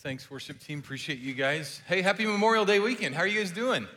Thanks, worship team. Appreciate you guys. Hey, happy Memorial Day weekend. How are you guys doing?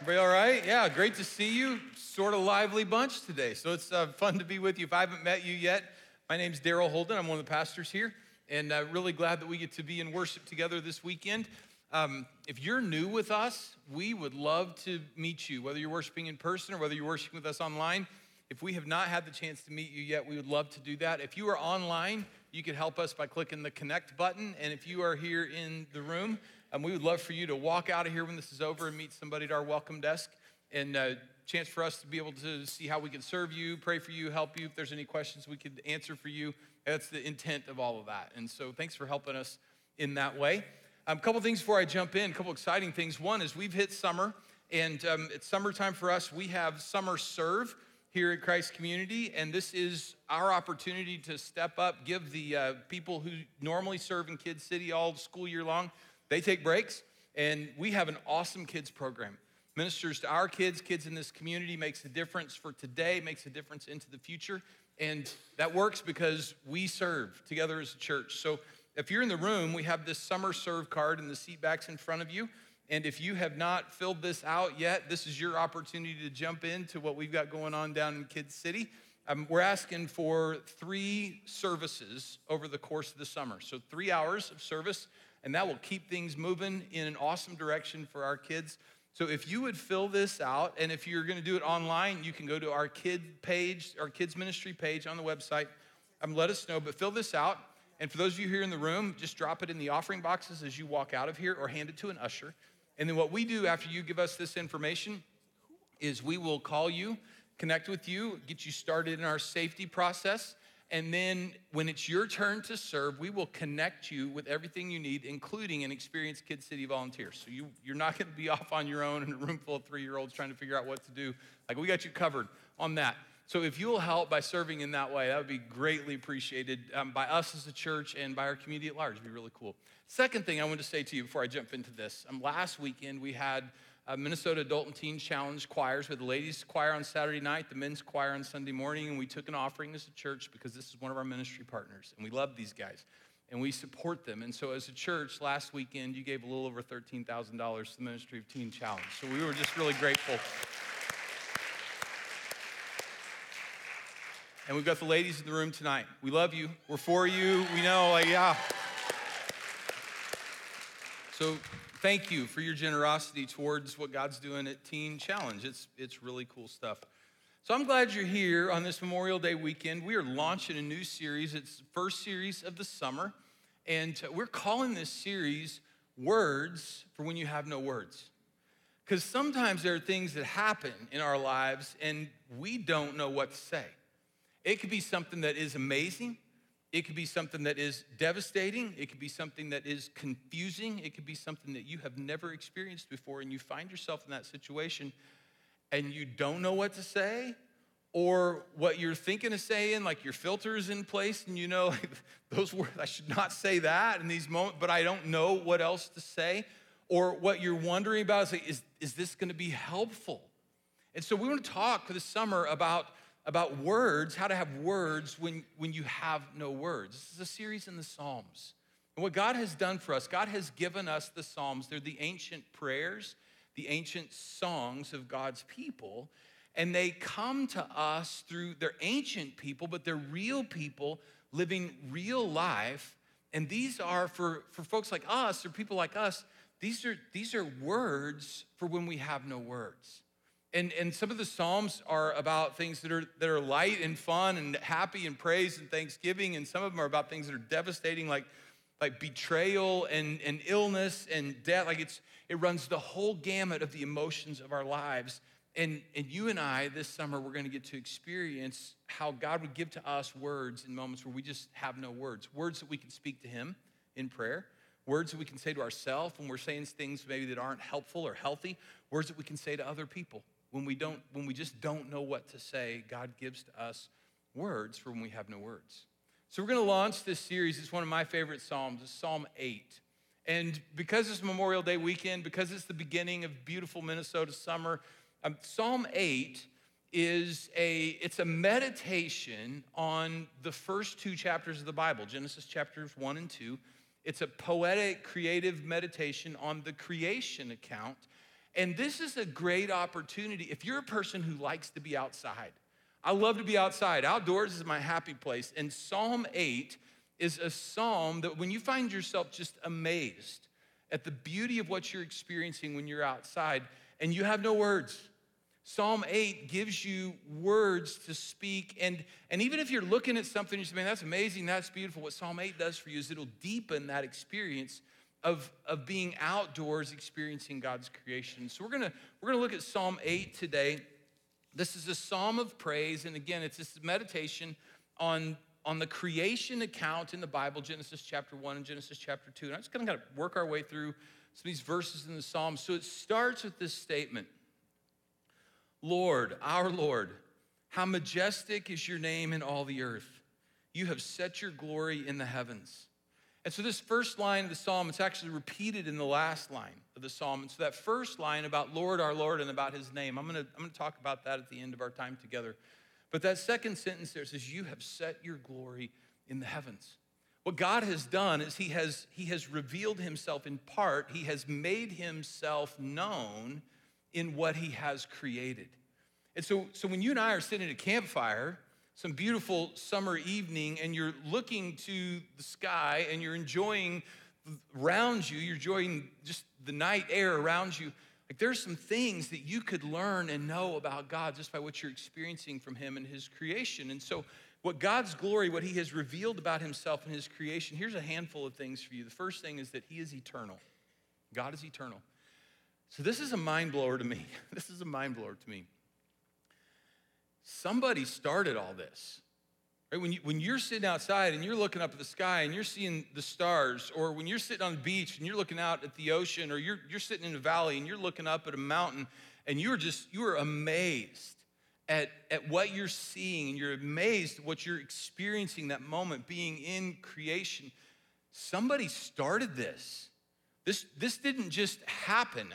Everybody all right? Yeah, great to see you. Sort of lively bunch today. So it's uh, fun to be with you. If I haven't met you yet, my name's Daryl Holden. I'm one of the pastors here, and uh, really glad that we get to be in worship together this weekend. Um, if you're new with us, we would love to meet you, whether you're worshiping in person or whether you're worshiping with us online. If we have not had the chance to meet you yet, we would love to do that. If you are online, you could help us by clicking the connect button. And if you are here in the room, um, we would love for you to walk out of here when this is over and meet somebody at our welcome desk. And uh, chance for us to be able to see how we can serve you, pray for you, help you. If there's any questions we could answer for you, that's the intent of all of that. And so thanks for helping us in that way. A um, couple things before I jump in, a couple exciting things. One is we've hit summer, and um, it's summertime for us. We have Summer Serve here at Christ Community, and this is our opportunity to step up, give the uh, people who normally serve in Kids City all school year long, they take breaks, and we have an awesome kids program. Ministers to our kids, kids in this community, makes a difference for today, makes a difference into the future, and that works because we serve together as a church. So if you're in the room, we have this summer serve card in the seat backs in front of you. And if you have not filled this out yet, this is your opportunity to jump into what we've got going on down in Kids City. Um, we're asking for three services over the course of the summer. So, three hours of service, and that will keep things moving in an awesome direction for our kids. So, if you would fill this out, and if you're going to do it online, you can go to our kid page, our kids ministry page on the website. Um, let us know, but fill this out. And for those of you here in the room, just drop it in the offering boxes as you walk out of here or hand it to an usher. And then what we do after you give us this information is we will call you, connect with you, get you started in our safety process. And then when it's your turn to serve, we will connect you with everything you need, including an experienced Kid City volunteer. So you, you're not going to be off on your own in a room full of three year olds trying to figure out what to do. Like, we got you covered on that. So if you'll help by serving in that way, that would be greatly appreciated um, by us as a church and by our community at large. It'd be really cool. Second thing I want to say to you before I jump into this. Um, last weekend we had a Minnesota Adult and Teen Challenge choirs with the ladies choir on Saturday night, the men's choir on Sunday morning, and we took an offering as a church because this is one of our ministry partners, and we love these guys and we support them. And so, as a church, last weekend you gave a little over $13,000 to the Ministry of Teen Challenge. So, we were just really grateful And we've got the ladies in the room tonight. We love you. We're for you. We know, like, yeah. So thank you for your generosity towards what God's doing at Teen Challenge. It's, it's really cool stuff. So I'm glad you're here on this Memorial Day weekend. We are launching a new series. It's the first series of the summer. And uh, we're calling this series Words for When You Have No Words. Because sometimes there are things that happen in our lives and we don't know what to say. It could be something that is amazing. It could be something that is devastating. It could be something that is confusing. It could be something that you have never experienced before, and you find yourself in that situation and you don't know what to say, or what you're thinking of saying, like your filter is in place, and you know, like, those words, I should not say that in these moments, but I don't know what else to say. Or what you're wondering about is, like, is, is this gonna be helpful? And so we want to talk this summer about about words, how to have words when, when you have no words. This is a series in the Psalms. And what God has done for us, God has given us the Psalms. They're the ancient prayers, the ancient songs of God's people. And they come to us through, they're ancient people, but they're real people living real life. And these are for, for folks like us or people like us, these are, these are words for when we have no words. And, and some of the Psalms are about things that are, that are light and fun and happy and praise and thanksgiving. And some of them are about things that are devastating, like, like betrayal and, and illness and death. Like it's, it runs the whole gamut of the emotions of our lives. And, and you and I, this summer, we're going to get to experience how God would give to us words in moments where we just have no words. Words that we can speak to Him in prayer, words that we can say to ourselves when we're saying things maybe that aren't helpful or healthy, words that we can say to other people when we don't when we just don't know what to say god gives to us words for when we have no words. So we're going to launch this series. It's one of my favorite psalms. It's psalm 8 and because it's memorial day weekend because it's the beginning of beautiful minnesota summer um, psalm 8 is a it's a meditation on the first two chapters of the bible genesis chapters 1 and 2 It's a poetic, creative meditation on the creation account. And this is a great opportunity if you're a person who likes to be outside. I love to be outside. Outdoors is my happy place. And Psalm 8 is a psalm that when you find yourself just amazed at the beauty of what you're experiencing when you're outside and you have no words, Psalm 8 gives you words to speak. And, and even if you're looking at something, and you say, man, that's amazing, that's beautiful. What Psalm 8 does for you is it'll deepen that experience of, of being outdoors, experiencing God's creation. So we're gonna, we're gonna look at Psalm 8 today. This is a psalm of praise. And again, it's this meditation on, on the creation account in the Bible, Genesis chapter 1 and Genesis chapter 2. And I'm just gonna kind of work our way through some of these verses in the psalm. So it starts with this statement Lord, our Lord, how majestic is your name in all the earth. You have set your glory in the heavens. And so, this first line of the psalm, it's actually repeated in the last line of the psalm. And so, that first line about Lord, our Lord, and about his name, I'm gonna, I'm gonna talk about that at the end of our time together. But that second sentence there says, You have set your glory in the heavens. What God has done is he has, he has revealed himself in part, He has made Himself known in what he has created. And so, so when you and I are sitting at a campfire, some beautiful summer evening, and you're looking to the sky and you're enjoying around you, you're enjoying just the night air around you. Like there's some things that you could learn and know about God just by what you're experiencing from Him and His creation. And so, what God's glory, what He has revealed about Himself and His creation, here's a handful of things for you. The first thing is that He is eternal. God is eternal. So, this is a mind blower to me. This is a mind blower to me. Somebody started all this. Right? When, you, when you're sitting outside and you're looking up at the sky and you're seeing the stars, or when you're sitting on the beach and you're looking out at the ocean, or you're, you're sitting in a valley and you're looking up at a mountain and you're just, you're amazed at, at what you're seeing and you're amazed at what you're experiencing that moment being in creation. Somebody started this. This, this didn't just happen.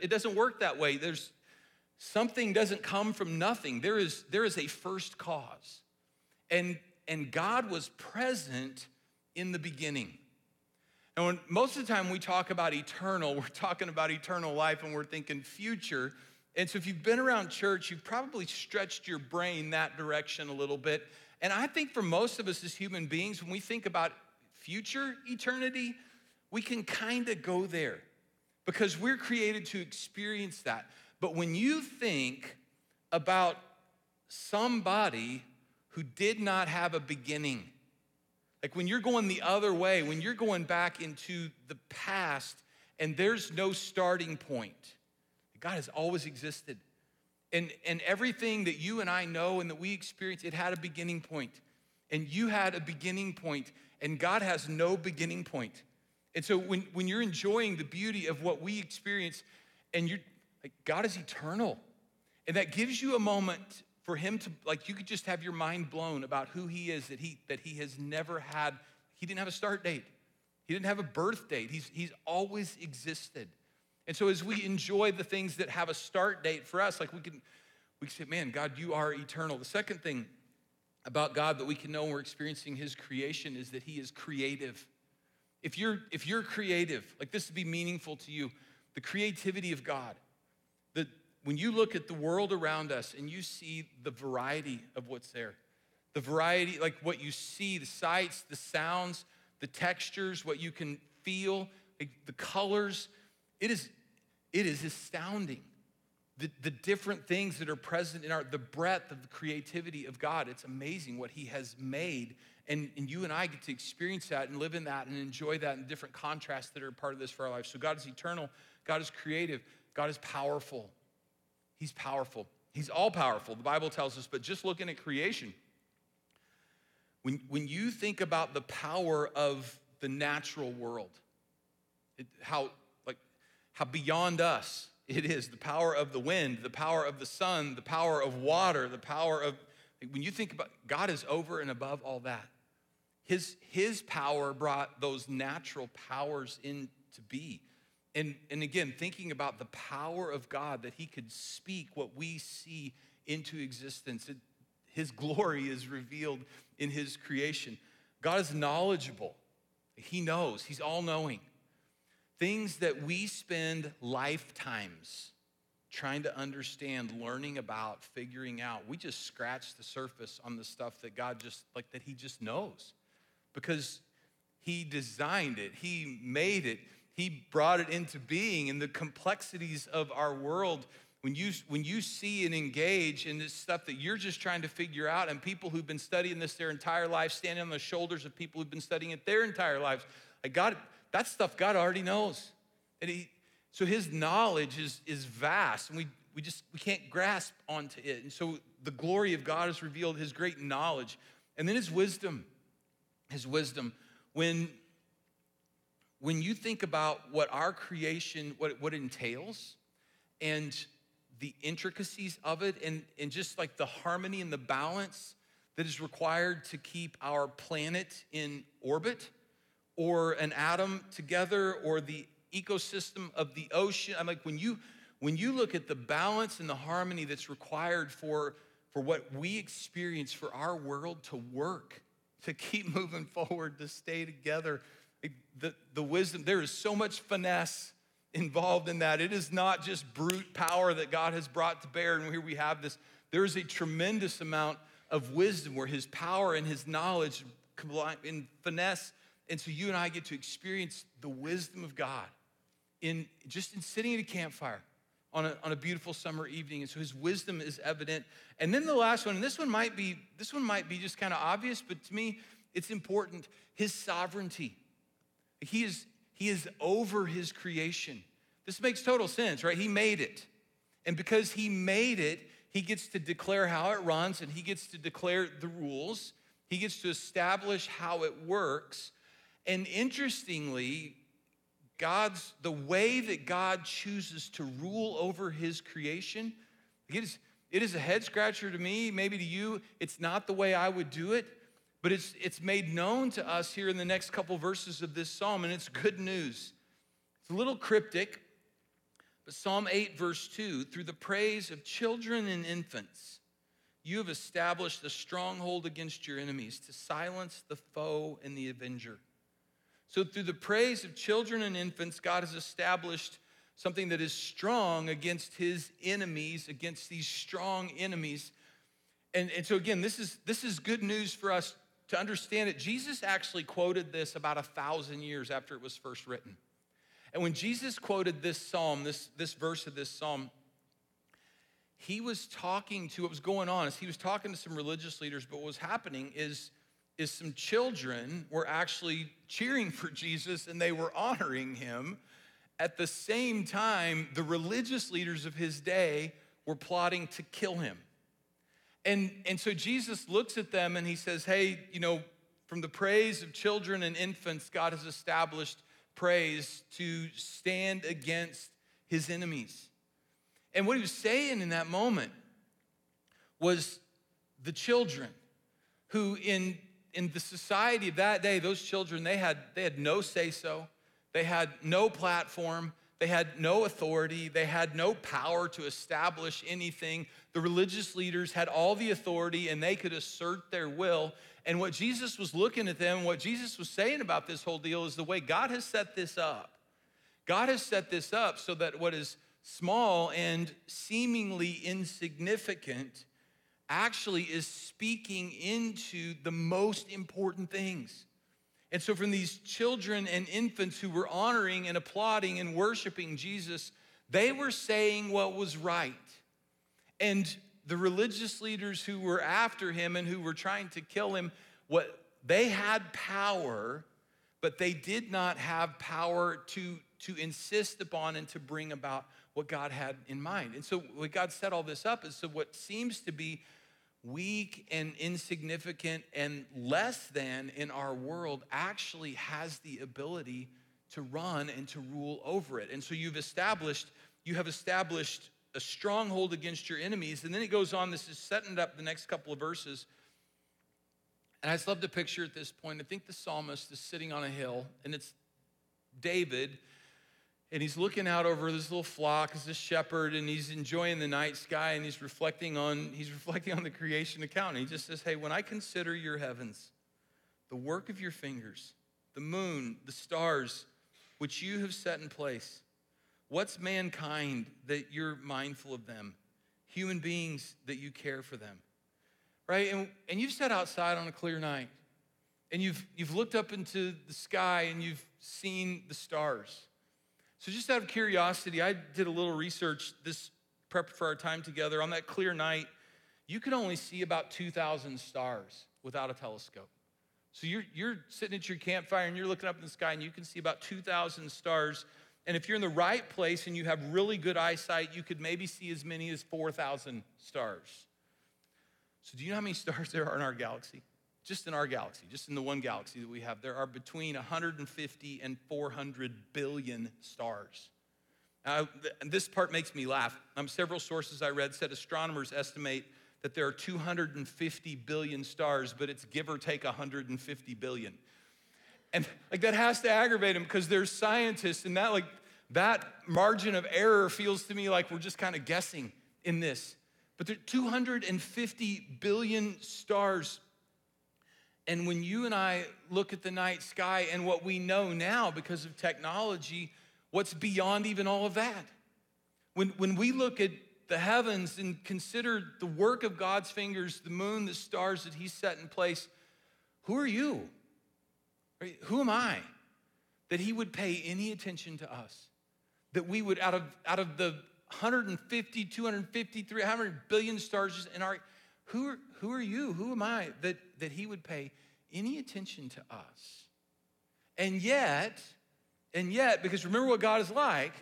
It doesn't work that way. There's something doesn't come from nothing. There is, there is a first cause. And, and God was present in the beginning. And when, most of the time we talk about eternal, we're talking about eternal life and we're thinking future. And so if you've been around church, you've probably stretched your brain that direction a little bit. And I think for most of us as human beings, when we think about future eternity, we can kind of go there because we're created to experience that. But when you think about somebody who did not have a beginning, like when you're going the other way, when you're going back into the past and there's no starting point, God has always existed. And, and everything that you and I know and that we experience, it had a beginning point. And you had a beginning point, and God has no beginning point. And so when, when you're enjoying the beauty of what we experience, and you're like, God is eternal. And that gives you a moment for him to, like, you could just have your mind blown about who he is, that he, that he has never had, he didn't have a start date. He didn't have a birth date. He's, he's always existed. And so as we enjoy the things that have a start date for us, like we can, we can say, man, God, you are eternal. The second thing about God that we can know when we're experiencing his creation is that he is creative. If you're, if you're creative, like this would be meaningful to you, the creativity of God. That when you look at the world around us and you see the variety of what's there, the variety, like what you see, the sights, the sounds, the textures, what you can feel, like the colors, it is, it is astounding. The, the different things that are present in our, the breadth of the creativity of God. It's amazing what He has made and, and you and I get to experience that and live in that and enjoy that in different contrasts that are part of this for our life. So God is eternal, God is creative, God is powerful. He's powerful. He's all powerful, the Bible tells us, but just looking at creation, when, when you think about the power of the natural world, it, how like how beyond us it is, the power of the wind, the power of the sun, the power of water, the power of when you think about God is over and above all that. His, his power brought those natural powers into be. And, and again, thinking about the power of God that He could speak what we see into existence. It, his glory is revealed in His creation. God is knowledgeable. He knows, He's all knowing. Things that we spend lifetimes trying to understand, learning about, figuring out. We just scratch the surface on the stuff that God just, like, that He just knows because He designed it, He made it, He brought it into being. And the complexities of our world, when you, when you see and engage in this stuff that you're just trying to figure out, and people who've been studying this their entire life, standing on the shoulders of people who've been studying it their entire lives, like God, that stuff God already knows. And he, so his knowledge is, is vast, and we, we just we can't grasp onto it. And so the glory of God is revealed, his great knowledge, and then his wisdom. His wisdom. When, when you think about what our creation, what, what it entails, and the intricacies of it, and, and just like the harmony and the balance that is required to keep our planet in orbit, or an atom together, or the ecosystem of the ocean. I'm like, when you when you look at the balance and the harmony that's required for, for what we experience for our world to work, to keep moving forward, to stay together, the, the wisdom, there is so much finesse involved in that. It is not just brute power that God has brought to bear, and here we have this. There is a tremendous amount of wisdom where his power and his knowledge combine in finesse. And so you and I get to experience the wisdom of God in just in sitting at a campfire on a, on a beautiful summer evening. And so his wisdom is evident. And then the last one, and this one might be, this one might be just kind of obvious, but to me, it's important. His sovereignty. He is, he is over his creation. This makes total sense, right? He made it. And because he made it, he gets to declare how it runs and he gets to declare the rules. He gets to establish how it works. And interestingly, God's, the way that God chooses to rule over his creation, it is, it is a head scratcher to me, maybe to you. It's not the way I would do it, but it's, it's made known to us here in the next couple verses of this psalm, and it's good news. It's a little cryptic, but Psalm 8, verse 2 through the praise of children and infants, you have established a stronghold against your enemies to silence the foe and the avenger. So, through the praise of children and infants, God has established something that is strong against his enemies, against these strong enemies. And, and so, again, this is, this is good news for us to understand it. Jesus actually quoted this about a thousand years after it was first written. And when Jesus quoted this psalm, this, this verse of this psalm, he was talking to what was going on is he was talking to some religious leaders, but what was happening is is some children were actually cheering for Jesus and they were honoring him. At the same time, the religious leaders of his day were plotting to kill him. And, and so Jesus looks at them and he says, Hey, you know, from the praise of children and infants, God has established praise to stand against his enemies. And what he was saying in that moment was the children who, in in the society of that day, those children, they had, they had no say so, they had no platform, they had no authority, they had no power to establish anything. The religious leaders had all the authority and they could assert their will. And what Jesus was looking at them, what Jesus was saying about this whole deal is the way God has set this up. God has set this up so that what is small and seemingly insignificant actually is speaking into the most important things. And so, from these children and infants who were honoring and applauding and worshiping Jesus, they were saying what was right. And the religious leaders who were after him and who were trying to kill him, what they had power, but they did not have power to, to insist upon and to bring about what God had in mind. And so, what God set all this up is so what seems to be weak and insignificant and less than in our world actually has the ability to run and to rule over it. And so you've established, you have established a stronghold against your enemies. And then it goes on, this is setting up the next couple of verses. And I just love to picture at this point, I think the psalmist is sitting on a hill, and it's David and he's looking out over this little flock as a shepherd and he's enjoying the night sky and he's reflecting on he's reflecting on the creation account and he just says hey when i consider your heavens the work of your fingers the moon, the stars, which you have set in place. What's mankind that you're mindful of them? Human beings that you care for them. Right? And, and you've sat outside on a clear night and you've, you've looked up into the sky and you've seen the stars. So, just out of curiosity, I did a little research this prep for our time together. On that clear night, you could only see about 2,000 stars without a telescope. So, you're, you're sitting at your campfire and you're looking up in the sky and you can see about 2,000 stars. And if you're in the right place and you have really good eyesight, you could maybe see as many as 4,000 stars. So, do you know how many stars there are in our galaxy? Just in our galaxy, just in the one galaxy that we have, there are between 150 and 400 billion stars. Now, this part makes me laugh. Um, several sources I read said astronomers estimate that there are 250 billion stars, but it's give or take 150 billion. And like that has to aggravate them because there's scientists, and that like that margin of error feels to me like we're just kind of guessing in this. But there are 250 billion stars and when you and I look at the night sky and what we know now because of technology, what's beyond even all of that? When, when we look at the heavens and consider the work of God's fingers, the moon, the stars that He's set in place, who are you? Who am I that He would pay any attention to us? That we would, out of, out of the 150, 250, 300 billion stars in our, who are, who are you? Who am I that, that he would pay any attention to us? And yet, and yet, because remember what God is like,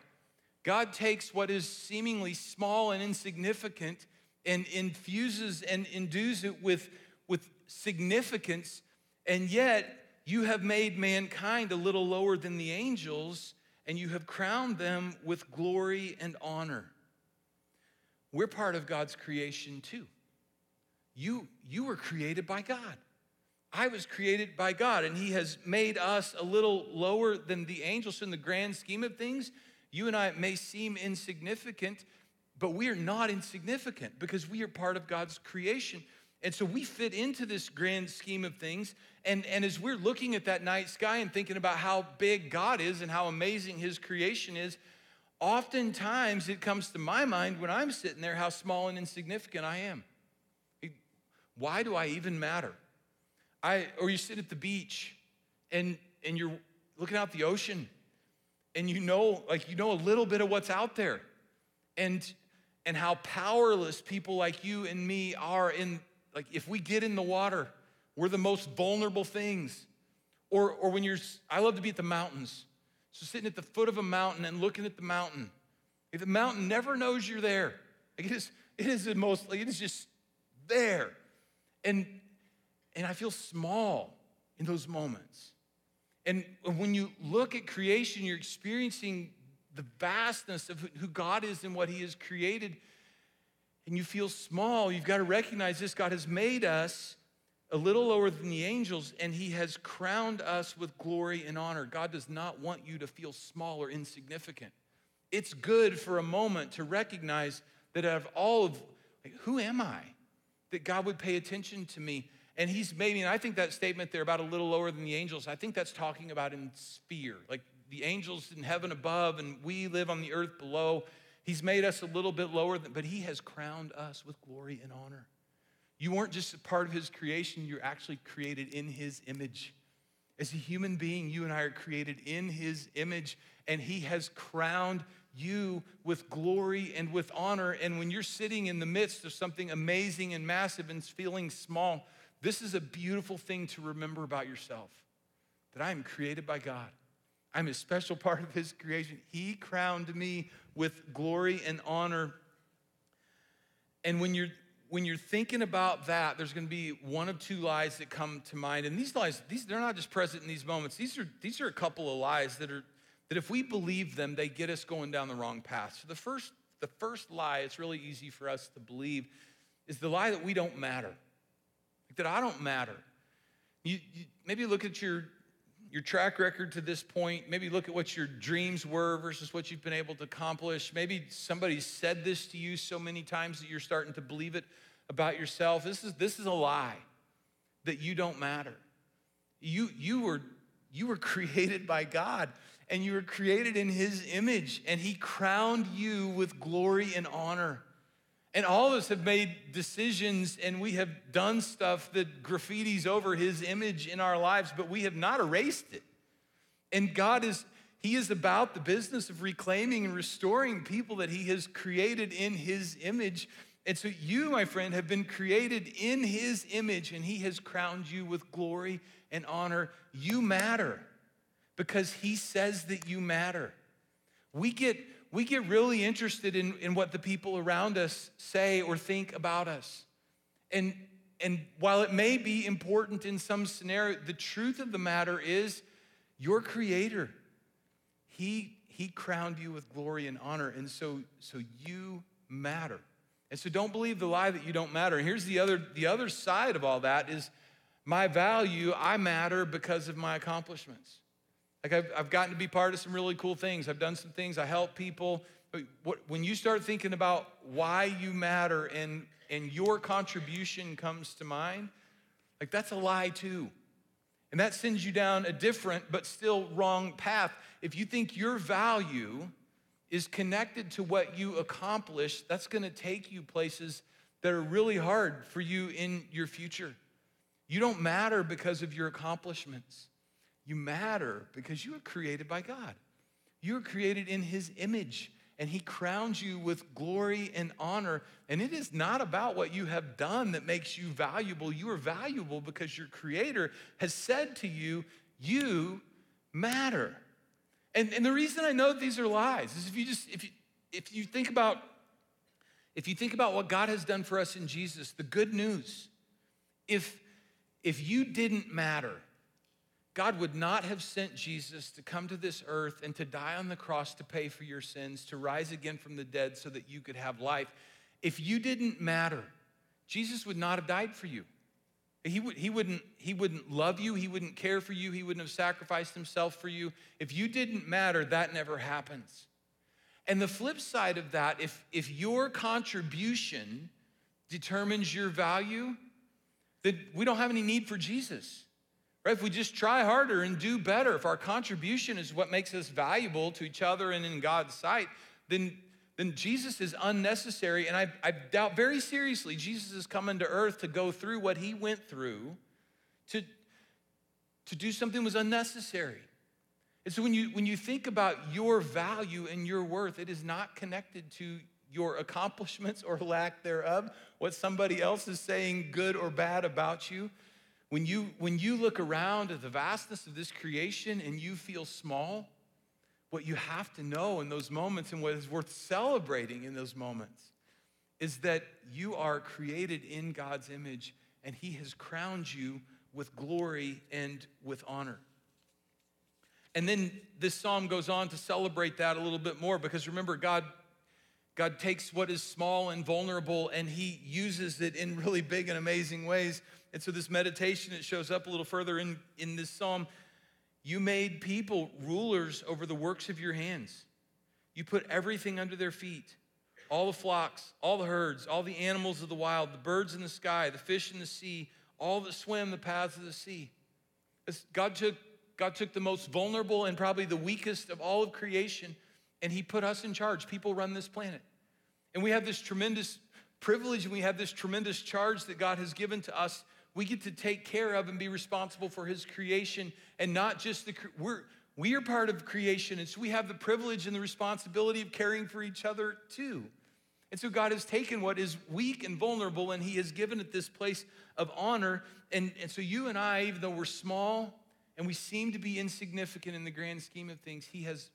God takes what is seemingly small and insignificant and infuses and endues it with, with significance, and yet you have made mankind a little lower than the angels, and you have crowned them with glory and honor. We're part of God's creation too. You, you were created by God. I was created by God, and He has made us a little lower than the angels. In the grand scheme of things, you and I may seem insignificant, but we are not insignificant because we are part of God's creation. And so we fit into this grand scheme of things. And, and as we're looking at that night sky and thinking about how big God is and how amazing His creation is, oftentimes it comes to my mind when I'm sitting there how small and insignificant I am. Why do I even matter? I, or you sit at the beach and, and you're looking out the ocean and you know, like, you know a little bit of what's out there and, and how powerless people like you and me are in, like, if we get in the water, we're the most vulnerable things. Or, or when you're, I love to be at the mountains. So sitting at the foot of a mountain and looking at the mountain. The mountain never knows you're there. Like it is, it is the most, like it is just there. And, and I feel small in those moments. And when you look at creation, you're experiencing the vastness of who God is and what He has created, and you feel small. You've got to recognize this God has made us a little lower than the angels, and He has crowned us with glory and honor. God does not want you to feel small or insignificant. It's good for a moment to recognize that out of all of, like, who am I? That God would pay attention to me. And he's maybe, and I think that statement there about a little lower than the angels, I think that's talking about in sphere, like the angels in heaven above and we live on the earth below. He's made us a little bit lower, than, but he has crowned us with glory and honor. You weren't just a part of his creation, you're actually created in his image. As a human being, you and I are created in his image, and he has crowned you with glory and with honor. And when you're sitting in the midst of something amazing and massive and feeling small, this is a beautiful thing to remember about yourself that I am created by God. I'm a special part of His creation. He crowned me with glory and honor. And when you're when you're thinking about that, there's going to be one of two lies that come to mind. And these lies, these they're not just present in these moments. These are these are a couple of lies that are that if we believe them, they get us going down the wrong path. So the first, the first lie, it's really easy for us to believe, is the lie that we don't matter, like that I don't matter. You, you, maybe look at your your track record to this point. Maybe look at what your dreams were versus what you've been able to accomplish. Maybe somebody said this to you so many times that you're starting to believe it about yourself. This is this is a lie that you don't matter. You you were you were created by God and you were created in his image and he crowned you with glory and honor. And all of us have made decisions and we have done stuff that graffitis over his image in our lives, but we have not erased it. And God is, he is about the business of reclaiming and restoring people that he has created in his image. And so you, my friend, have been created in his image and he has crowned you with glory and honor. You matter because he says that you matter. We get we get really interested in, in what the people around us say or think about us. And, and while it may be important in some scenario, the truth of the matter is your creator, he, he crowned you with glory and honor. And so, so you matter. And so don't believe the lie that you don't matter. Here's the other, the other side of all that is my value, I matter because of my accomplishments. Like I've, I've gotten to be part of some really cool things. I've done some things. I help people. But what, when you start thinking about why you matter and, and your contribution comes to mind, like that's a lie too. And that sends you down a different but still wrong path. If you think your value is connected to what you accomplish, that's gonna take you places that are really hard for you in your future. You don't matter because of your accomplishments. You matter because you are created by God. You are created in His image, and He crowns you with glory and honor. And it is not about what you have done that makes you valuable. You are valuable because your Creator has said to you, You matter. And, and the reason I know these are lies is if you just, if you, if you think about, if you think about what God has done for us in Jesus, the good news, if, if you didn't matter, God would not have sent Jesus to come to this earth and to die on the cross to pay for your sins, to rise again from the dead so that you could have life. If you didn't matter, Jesus would not have died for you. He, would, he, wouldn't, he wouldn't love you. He wouldn't care for you. He wouldn't have sacrificed himself for you. If you didn't matter, that never happens. And the flip side of that, if, if your contribution determines your value, then we don't have any need for Jesus. Right? If we just try harder and do better, if our contribution is what makes us valuable to each other and in God's sight, then, then Jesus is unnecessary. And I, I doubt very seriously Jesus is coming to earth to go through what he went through to, to do something was unnecessary. And so when you, when you think about your value and your worth, it is not connected to your accomplishments or lack thereof, what somebody else is saying good or bad about you. When you, when you look around at the vastness of this creation and you feel small, what you have to know in those moments and what is worth celebrating in those moments is that you are created in God's image and He has crowned you with glory and with honor. And then this psalm goes on to celebrate that a little bit more because remember, God, God takes what is small and vulnerable and He uses it in really big and amazing ways. And so, this meditation, it shows up a little further in, in this psalm. You made people rulers over the works of your hands. You put everything under their feet all the flocks, all the herds, all the animals of the wild, the birds in the sky, the fish in the sea, all that swim the paths of the sea. God took, God took the most vulnerable and probably the weakest of all of creation, and He put us in charge. People run this planet. And we have this tremendous privilege and we have this tremendous charge that God has given to us we get to take care of and be responsible for his creation and not just the we're we are part of creation and so we have the privilege and the responsibility of caring for each other too. And so god has taken what is weak and vulnerable and he has given it this place of honor. And, and so you and i even though we're small and we seem to be insignificant in the grand scheme of things he has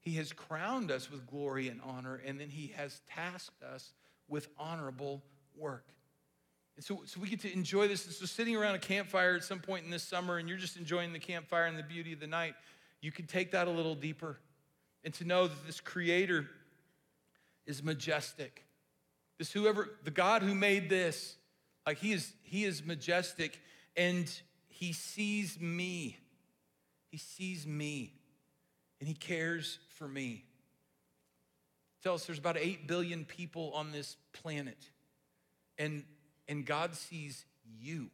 he has crowned us with glory and honor and then he has tasked us with honorable work and so, so we get to enjoy this. so sitting around a campfire at some point in this summer and you're just enjoying the campfire and the beauty of the night, you can take that a little deeper and to know that this creator is majestic. This whoever, the God who made this, like he is, he is majestic and he sees me. He sees me and he cares for me. Tell us there's about 8 billion people on this planet. And and God sees you.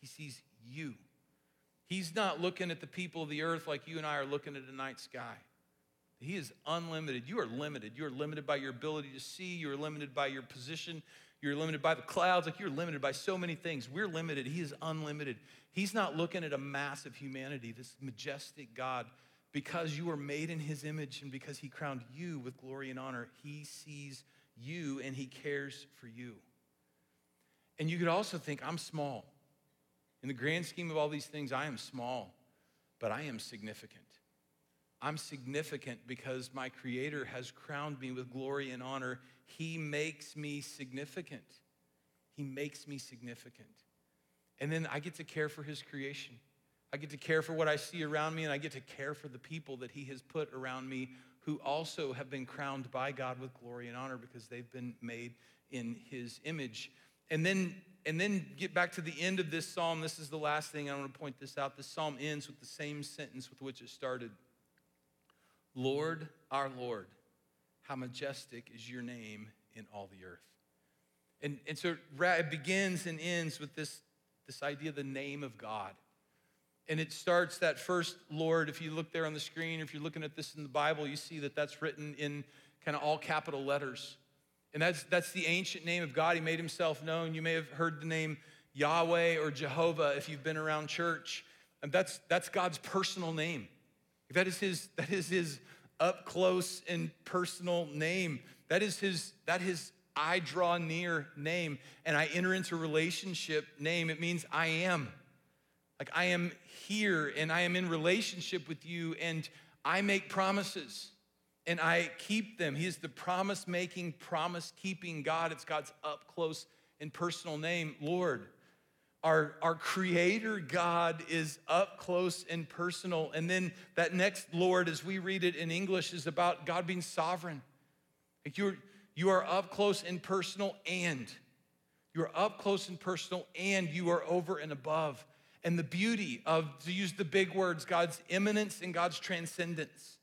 He sees you. He's not looking at the people of the earth like you and I are looking at a night sky. He is unlimited. You are limited. You are limited by your ability to see. You're limited by your position. You're limited by the clouds. Like you're limited by so many things. We're limited. He is unlimited. He's not looking at a massive humanity, this majestic God. Because you are made in his image and because he crowned you with glory and honor, he sees you and he cares for you. And you could also think, I'm small. In the grand scheme of all these things, I am small, but I am significant. I'm significant because my Creator has crowned me with glory and honor. He makes me significant. He makes me significant. And then I get to care for His creation. I get to care for what I see around me, and I get to care for the people that He has put around me who also have been crowned by God with glory and honor because they've been made in His image. And then and then get back to the end of this psalm. This is the last thing I want to point this out. This psalm ends with the same sentence with which it started Lord, our Lord, how majestic is your name in all the earth. And, and so it begins and ends with this, this idea of the name of God. And it starts that first Lord. If you look there on the screen, if you're looking at this in the Bible, you see that that's written in kind of all capital letters. And that's, that's the ancient name of God. He made himself known. You may have heard the name Yahweh or Jehovah if you've been around church. And that's, that's God's personal name. That is his, that is his up close and personal name. That is his, that is I draw near name. And I enter into relationship name. It means I am. Like I am here and I am in relationship with you and I make promises and I keep them. He is the promise making, promise keeping God. It's God's up close and personal name, Lord. Our, our creator God is up close and personal. And then that next Lord, as we read it in English, is about God being sovereign. Like you're, you are up close and personal, and you are up close and personal, and you are over and above. And the beauty of, to use the big words, God's immanence and God's transcendence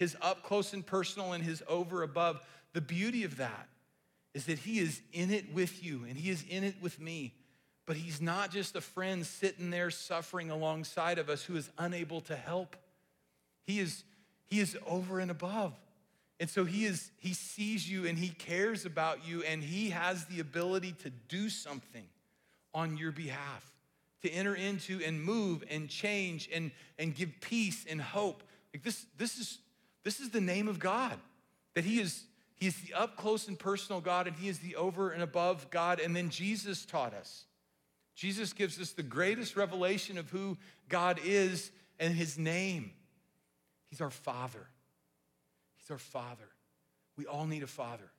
his up close and personal and his over above. The beauty of that is that he is in it with you and he is in it with me. But he's not just a friend sitting there suffering alongside of us who is unable to help. He is, he is over and above. And so he is he sees you and he cares about you and he has the ability to do something on your behalf, to enter into and move and change and, and give peace and hope. Like this, this is this is the name of God, that He is, he is the up close and personal God, and He is the over and above God. And then Jesus taught us. Jesus gives us the greatest revelation of who God is and His name. He's our Father. He's our Father. We all need a Father.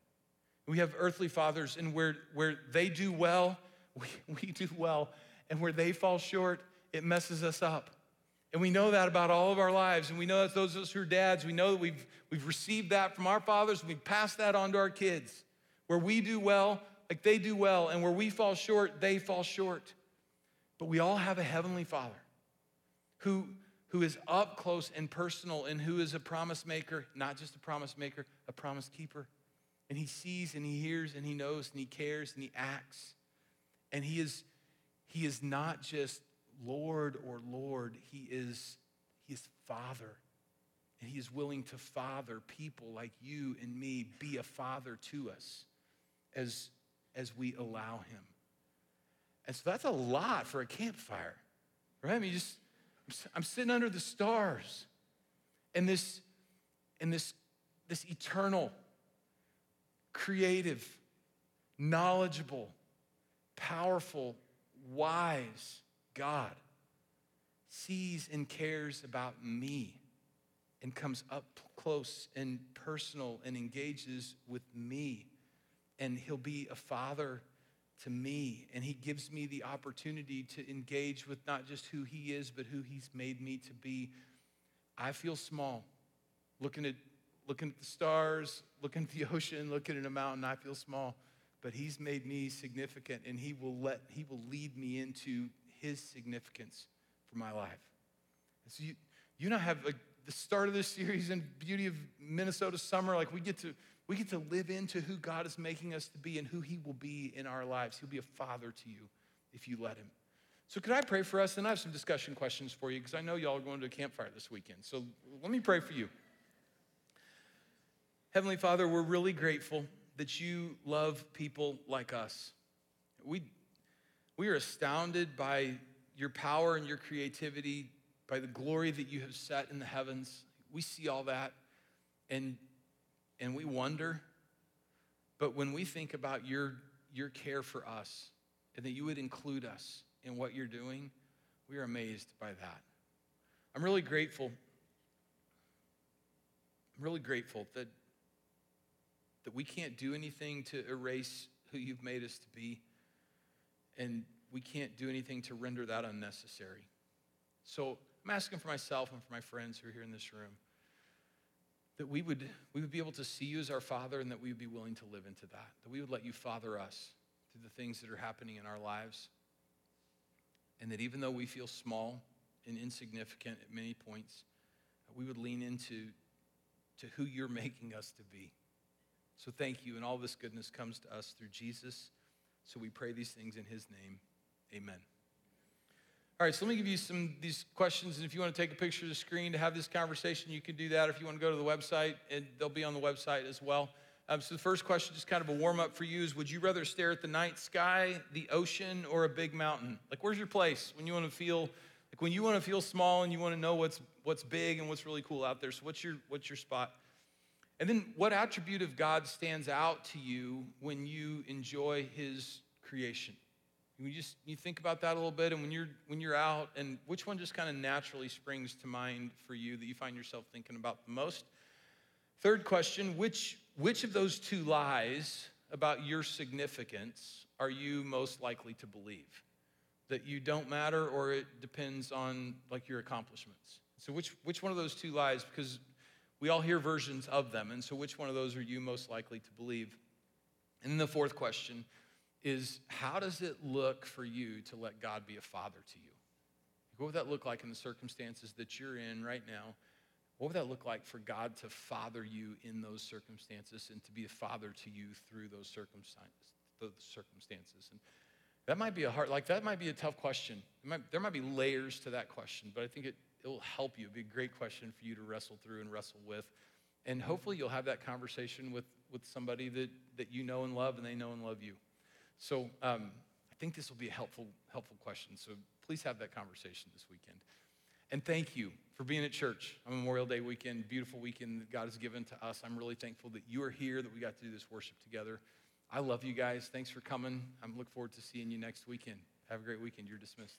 We have earthly fathers, and where, where they do well, we, we do well. And where they fall short, it messes us up. And we know that about all of our lives. And we know that those of us who are dads, we know that we've, we've received that from our fathers and we've passed that on to our kids. Where we do well, like they do well, and where we fall short, they fall short. But we all have a heavenly father who, who is up close and personal and who is a promise maker, not just a promise maker, a promise keeper. And he sees and he hears and he knows and he cares and he acts. And he is, he is not just Lord or Lord, he is, he is Father. And he is willing to father people like you and me, be a father to us as, as we allow him. And so that's a lot for a campfire, right? I mean, just I'm sitting under the stars, and this, and this, this eternal, creative, knowledgeable, powerful, wise, God sees and cares about me and comes up close and personal and engages with me. And he'll be a father to me. And he gives me the opportunity to engage with not just who he is, but who he's made me to be. I feel small. Looking at, looking at the stars, looking at the ocean, looking at a mountain, I feel small. But he's made me significant and he will let he will lead me into his significance for my life. And so you, you now have like the start of this series and beauty of Minnesota summer. Like we get to we get to live into who God is making us to be and who He will be in our lives. He'll be a father to you if you let Him. So, could I pray for us? And I have some discussion questions for you because I know y'all are going to a campfire this weekend. So, let me pray for you. Heavenly Father, we're really grateful that you love people like us. We, we are astounded by your power and your creativity, by the glory that you have set in the heavens. We see all that and, and we wonder. But when we think about your, your care for us and that you would include us in what you're doing, we are amazed by that. I'm really grateful. I'm really grateful that that we can't do anything to erase who you've made us to be, and we can't do anything to render that unnecessary. So I'm asking for myself and for my friends who are here in this room that we would, we would be able to see you as our Father and that we would be willing to live into that, that we would let you father us through the things that are happening in our lives, and that even though we feel small and insignificant at many points, we would lean into to who you're making us to be. So thank you. And all this goodness comes to us through Jesus. So we pray these things in his name. Amen. All right, so let me give you some these questions. And if you want to take a picture of the screen to have this conversation, you can do that. If you want to go to the website, and they'll be on the website as well. Um, so the first question, just kind of a warm up for you, is would you rather stare at the night sky, the ocean, or a big mountain? Like, where's your place when you want to feel like when you want to feel small and you want to know what's what's big and what's really cool out there? So what's your what's your spot? And then, what attribute of God stands out to you when you enjoy His creation? You just you think about that a little bit, and when you're when you're out, and which one just kind of naturally springs to mind for you that you find yourself thinking about the most? Third question: which which of those two lies about your significance are you most likely to believe? That you don't matter, or it depends on like your accomplishments. So which which one of those two lies? Because we all hear versions of them. And so, which one of those are you most likely to believe? And then the fourth question is how does it look for you to let God be a father to you? What would that look like in the circumstances that you're in right now? What would that look like for God to father you in those circumstances and to be a father to you through those circumstances? Those circumstances. And that might be a hard, like that might be a tough question. Might, there might be layers to that question, but I think it, it will help you. It'll be a great question for you to wrestle through and wrestle with. And hopefully you'll have that conversation with, with somebody that, that you know and love and they know and love you. So um, I think this will be a helpful, helpful question. So please have that conversation this weekend. And thank you for being at church on Memorial Day weekend, beautiful weekend that God has given to us. I'm really thankful that you are here, that we got to do this worship together. I love you guys. Thanks for coming. I'm looking forward to seeing you next weekend. Have a great weekend. You're dismissed.